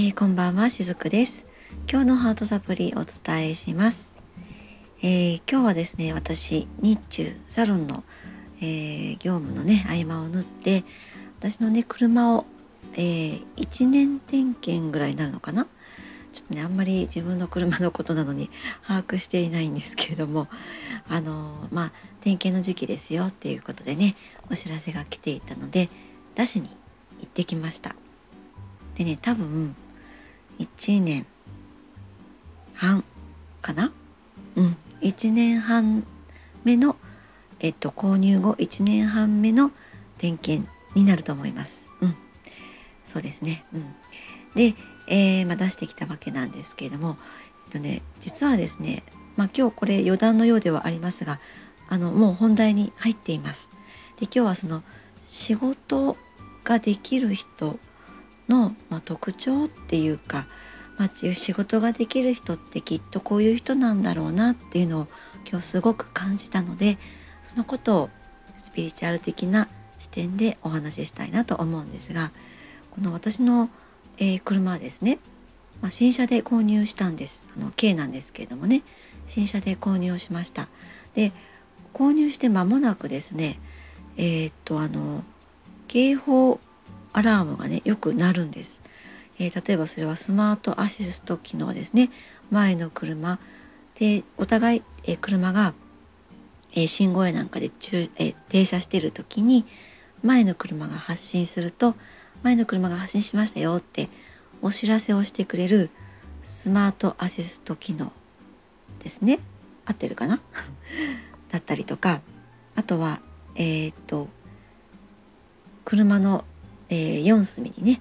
えー、こんばんはしずくです。今日のハートサプリお伝えします、えー、今日はですね私日中サロンの、えー、業務のね合間を縫って私のね車を、え1年点検ぐらいになるのかな？ちょっとねあんまり自分の車のことなのに把握していないんですけれどもあのまあ点検の時期ですよっていうことでねお知らせが来ていたので出しに行ってきました。でね多分1年半かな？うん。1年半目のえっと購入後1年半目の点検になると思います。うん。そうですね。うん。で、えー、まあ、出してきたわけなんですけれども、えっとね、実はですね、まあ、今日これ余談のようではありますがあのもう本題に入っています。で今日はその仕事ができる人の、まあ、特徴っていうか、まあ、仕事ができる人ってきっとこういう人なんだろうなっていうのを今日すごく感じたのでそのことをスピリチュアル的な視点でお話ししたいなと思うんですがこの私の、えー、車はですね、まあ、新車で購入したんです。あの軽なんですけれどもね。新車で購入をしました。で購入して間もなくですねえー、っとあの警報アラームがねよく鳴るんです、えー、例えばそれはスマートアシスト機能ですね。前の車。でお互い、えー、車が、えー、信号やなんかで中、え停車してる時に前の車が発進すると前の車が発進しましたよってお知らせをしてくれるスマートアシスト機能ですね。合ってるかな？だったりとか。あとはえっと車のえー、4隅にね、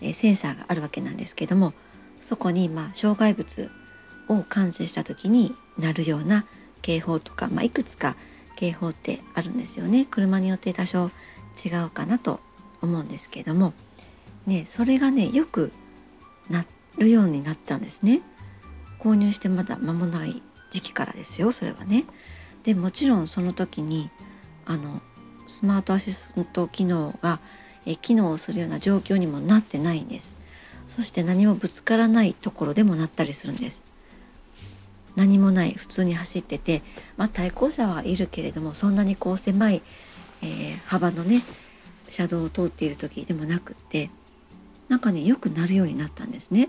え、センサーがあるわけなんですけどもそこにまあ障害物を監視した時になるような警報とか、まあ、いくつか警報ってあるんですよね。車によって多少違うかなと思うんですけども、ね、それがねよくなるようになったんですね。購入してまだ間もない時期からですよそれはね。でもちろんその時にあのスマートアシスト機能がえ機能するような状況にもなってないんですそして何もぶつからないところでもなったりするんです何もない普通に走ってて、まあ、対向車はいるけれどもそんなにこう狭い、えー、幅のね車道を通っている時でもなくってなんかねよくなるようになったんですね。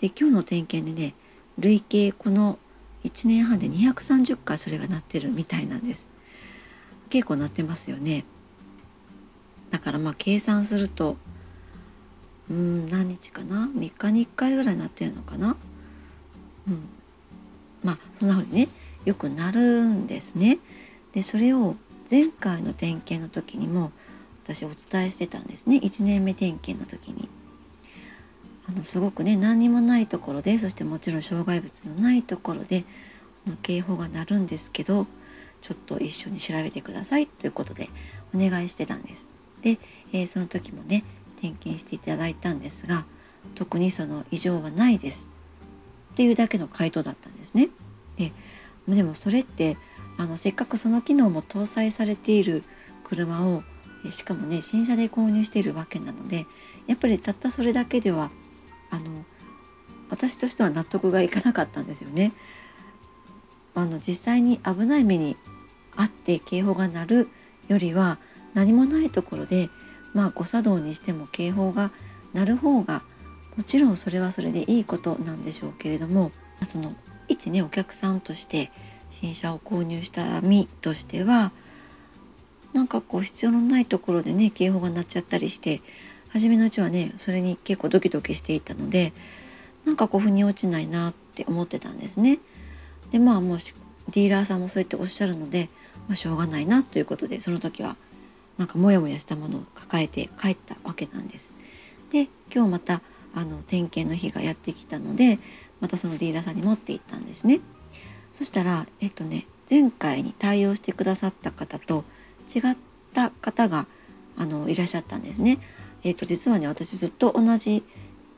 で今日の点検でね累計この1年半で230回それがなってるみたいなんです。結構なってますよね。だからまあ計算するとうん何日かな？3日に1回ぐらいなってるのかな？うんまあそんな風にねよくなるんですね。でそれを前回の点検の時にも私お伝えしてたんですね1年目点検の時に。あのすごくね何にもないところでそしてもちろん障害物のないところでその警報が鳴るんですけどちょっと一緒に調べてくださいということでお願いしてたんです。で、えー、その時もね点検していただいたんですが特にその異常はないですっていうだけの回答だったんですね。ででもそれってあのせっかくその機能も搭載されている車をしかもね新車で購入しているわけなのでやっぱりたったそれだけではあの私としては納得がいかなかったんですよね。あの実際に危ない目にあって警報が鳴るよりは何もないところでまあ誤作動にしても警報が鳴る方がもちろんそれはそれでいいことなんでしょうけれどもその一ねお客さんとして新車を購入した身としてはなんかこう必要のないところでね警報が鳴っちゃったりして初めのうちはねそれに結構ドキドキしていたのでなんかこう腑に落ちないなって思ってたんですね。でまあもうディーラーさんもそうやっておっしゃるので、まあ、しょうがないなということでその時はなんかモヤモヤしたものを抱えて帰ったわけなんです。で今日またあの点検の日がやってきたのでまたそのディーラーさんに持って行ったんですね。そしたらえっとね前回に対応してくださった方と違った方があのいらっしゃったんですね。えっと実はね私ずっと同じ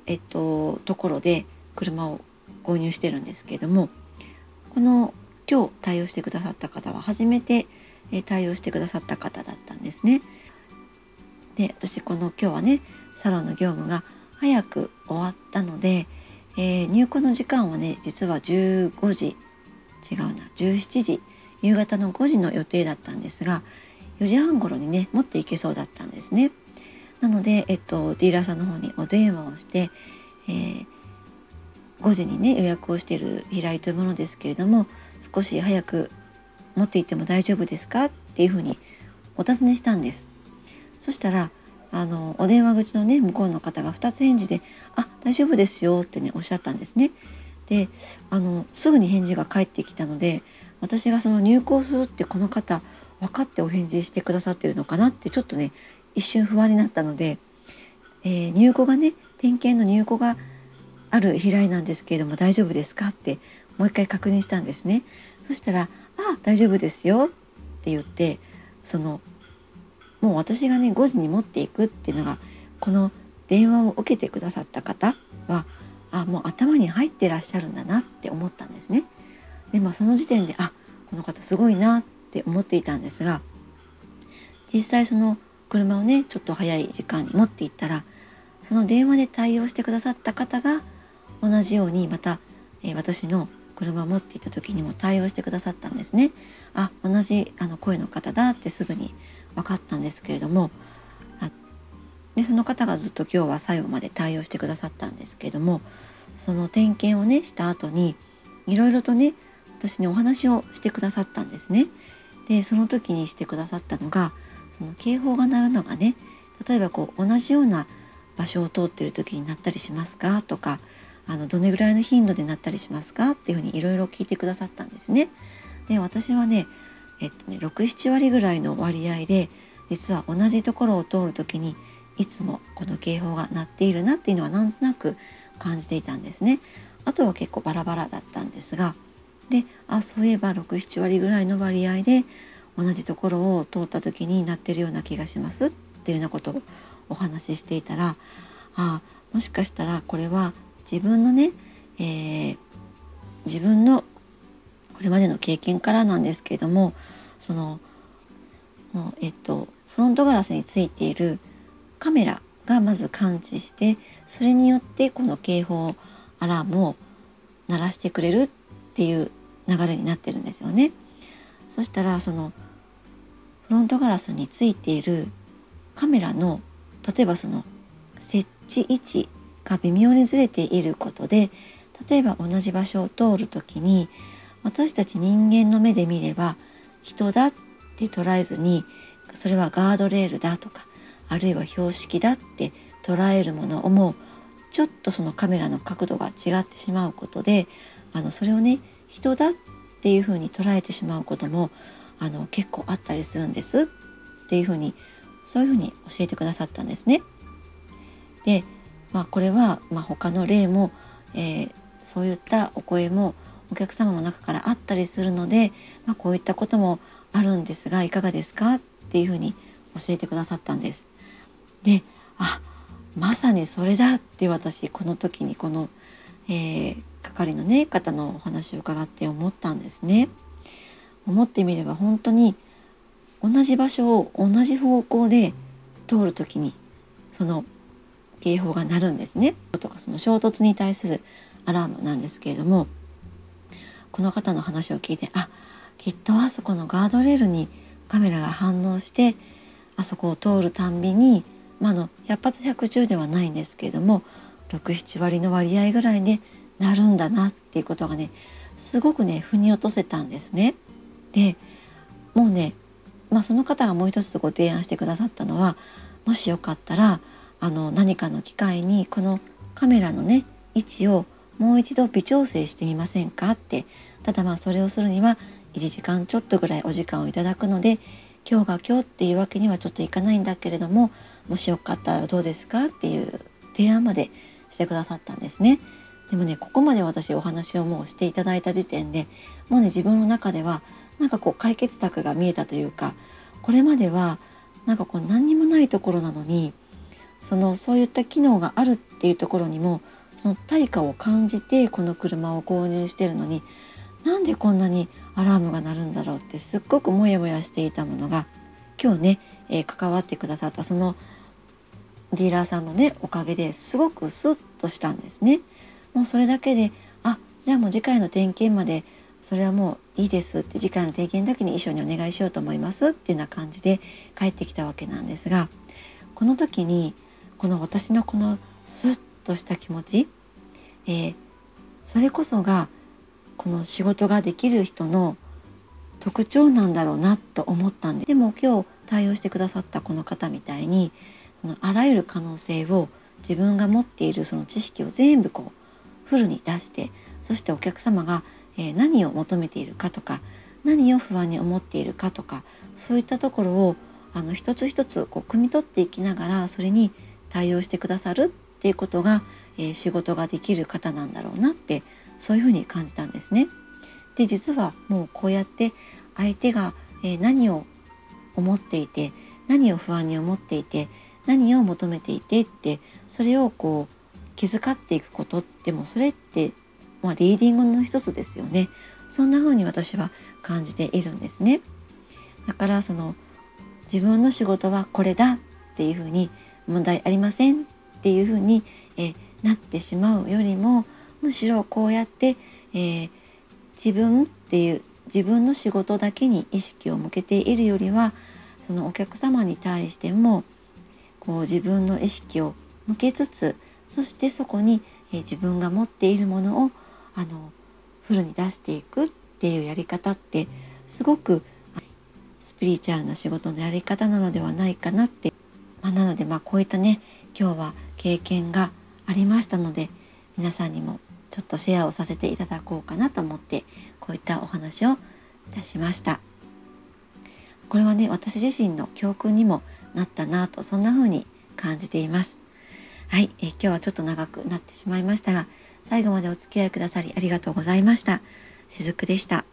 えっとところで車を購入してるんですけれどもこの今日対応してくださった方は初めて対応してくださった方だったんですね。で私この今日はねサロンの業務が早く終わったので、えー、入庫の時間はね実は15時違うな17時夕方の5時の予定だったんですが4時半頃にね持っていけそうだったんですね。なので、えっと、ディーラーさんの方にお電話をして、えー、5時にね予約をしている平井というものですけれども少し早く持っていても大丈夫ですか？っていうふうにお尋ねしたんです。そしたらあのお電話口のね向こうの方が2つ返事で「あ大丈夫ですよ」ってねおっしゃったんですね。であのすぐに返事が返ってきたので私がその入校するってこの方分かってお返事してくださってるのかなってちょっとね一瞬不安になったので、えー、入庫がね点検の入庫がある平井なんですけれども大丈夫ですか？ってもう一回確認したんですね。そしたら「あ大丈夫ですよ」って言ってそのもう私がね5時に持っていくっていうのがこの電話を受けてくださった方はあもう頭に入ってらっしゃるんだなって思ったんですね。でまあその時点であこの方すごいなって思っていたんですが実際その車をねちょっと早い時間に持っていったらその電話で対応してくださった方が同じようにまた、えー、私の車を持っていた時にも対応してくださったんですね。あ同じあの声の方だってすぐに分かったんですけれどもでその方がずっと今日は最後まで対応してくださったんですけれどもその点検をねした後にいろいろとね私にお話をしてくださったんですね。でその時にしてくださったのがその警報が鳴るのがね例えばこう同じような場所を通ってる時になったりしますかとかあのどれぐらいの頻度でなったりしますかっていうふうにいろいろ聞いてくださったんですね。で私はねえっとね67割ぐらいの割合で実は同じところを通る時にいつもこの警報が鳴っているなっていうのはなんとなく感じていたんですね。あとは結構バラバラだったんですがであそういえば67割ぐらいの割合で同じところを通った時になってるような気がしますっていうようなことをお話ししていたらあもしかしたらこれは自分のね、えー、自分のこれまでの経験からなんですけれどもそのえっとフロントガラスについているカメラがまず感知してそれによってこの警報アラームを鳴らしてくれるっていう流れになってるんですよね。そしたらそのフロントガラスについているカメラの例えばその設置位置が微妙にずれていることで例えば同じ場所を通る時に私たち人間の目で見れば人だって捉えずにそれはガードレールだとかあるいは標識だって捉えるものをもうちょっとそのカメラの角度が違ってしまうことであのそれをね人だっていうふうに捉えてしまうこともあの結構あったりするんですっていうふうにそういうふうに教えてくださったんですね。で、まあ、これは、まあ、他の例も、えー、そういったお声もお客様の中からあったりするので、まあ、こういったこともあるんですがいかがですか？っていうふうに教えてくださったんです。であまさにそれだって私この時にこの、えー、係のね方のお話を伺って思ったんですね。思ってみれば本当に同じ場所を同じ方向で通る時にその警報が鳴るんですね。とかその衝突に対するアラームなんですけれどもこの方の話を聞いてあきっとあそこのガードレールにカメラが反応してあそこを通るたんびに、まあ、の100発110ではないんですけれども67割の割合ぐらいでなるんだなっていうことがねすごくね腑に落とせたんですね。でもうね、まあ、その方がもう一つご提案してくださったのはもしよかったらあの何かの機会にこのカメラのね位置をもう一度微調整してみませんかってただまあそれをするには1時間ちょっとぐらいお時間をいただくので今日が今日っていうわけにはちょっといかないんだけれどももしよかったらどうですかっていう提案までしてくださったんですね。でもねここまで私お話をもうしていただいた時点でもうね自分の中ではなんかこう解決策が見えたというかこれまではなんかこう何にもないところなのにそのそういった機能があるっていうところにもその対価を感じてこの車を購入してるのになんでこんなにアラームが鳴るんだろうってすっごくモヤモヤしていたものが今日ね、えー、関わってくださったそのディーラーさんのねおかげですごくスッとしたんですね。もうそれだけであじゃあもう次回の点検までそれはもういいですって次回の点検の時に一緒にお願いしようと思いますっていうような感じで帰ってきたわけなんですがこの時にこの私のこのスッとした気持ち、えー、それこそがこの仕事ができる人の特徴なんだろうなと思ったんででも今日対応してくださったこの方みたいにそのあらゆる可能性を自分が持っているその知識を全部こうフルに出してそしてお客様が、え何を求めているかとか何を不安に思っているかとかそういったところをあの一つ一つこう汲み取っていきながらそれに対応してくださるっていうことが、えー、仕事ができる方なんだろうなってそういうふうに感じたんですね。で実はもうこうやって相手が、えー、何を思っていて何を不安に思っていて何を求めていてってそれをこう気遣っていくことってもそれって、まあ、リーディングの一つですよね。そんな風に私は感じているんですね。だからその自分の仕事はこれだっていうふうに問題ありませんっていうふうに、えなってしまうよりもむしろこうやって、えー、自分っていう自分の仕事だけに意識を向けているよりはそのお客様に対してもこう自分の意識を向けつつそしてそこに、えー、自分が持っているものをあのフルに出していくっていうやり方ってすごくスピリチュアルな仕事のやり方なのではないかなって、あ、なのでまあこういったね今日は経験がありましたので皆さんにもちょっとシェアをさせていただこうかなと思ってこういったお話をいたしました。これはね私自身の教訓にもなったなとそんな風に感じています。はい、え今日はちょっと長くなってしまいましたが最後までお付き合いくださりありがとうございました。しずくでした。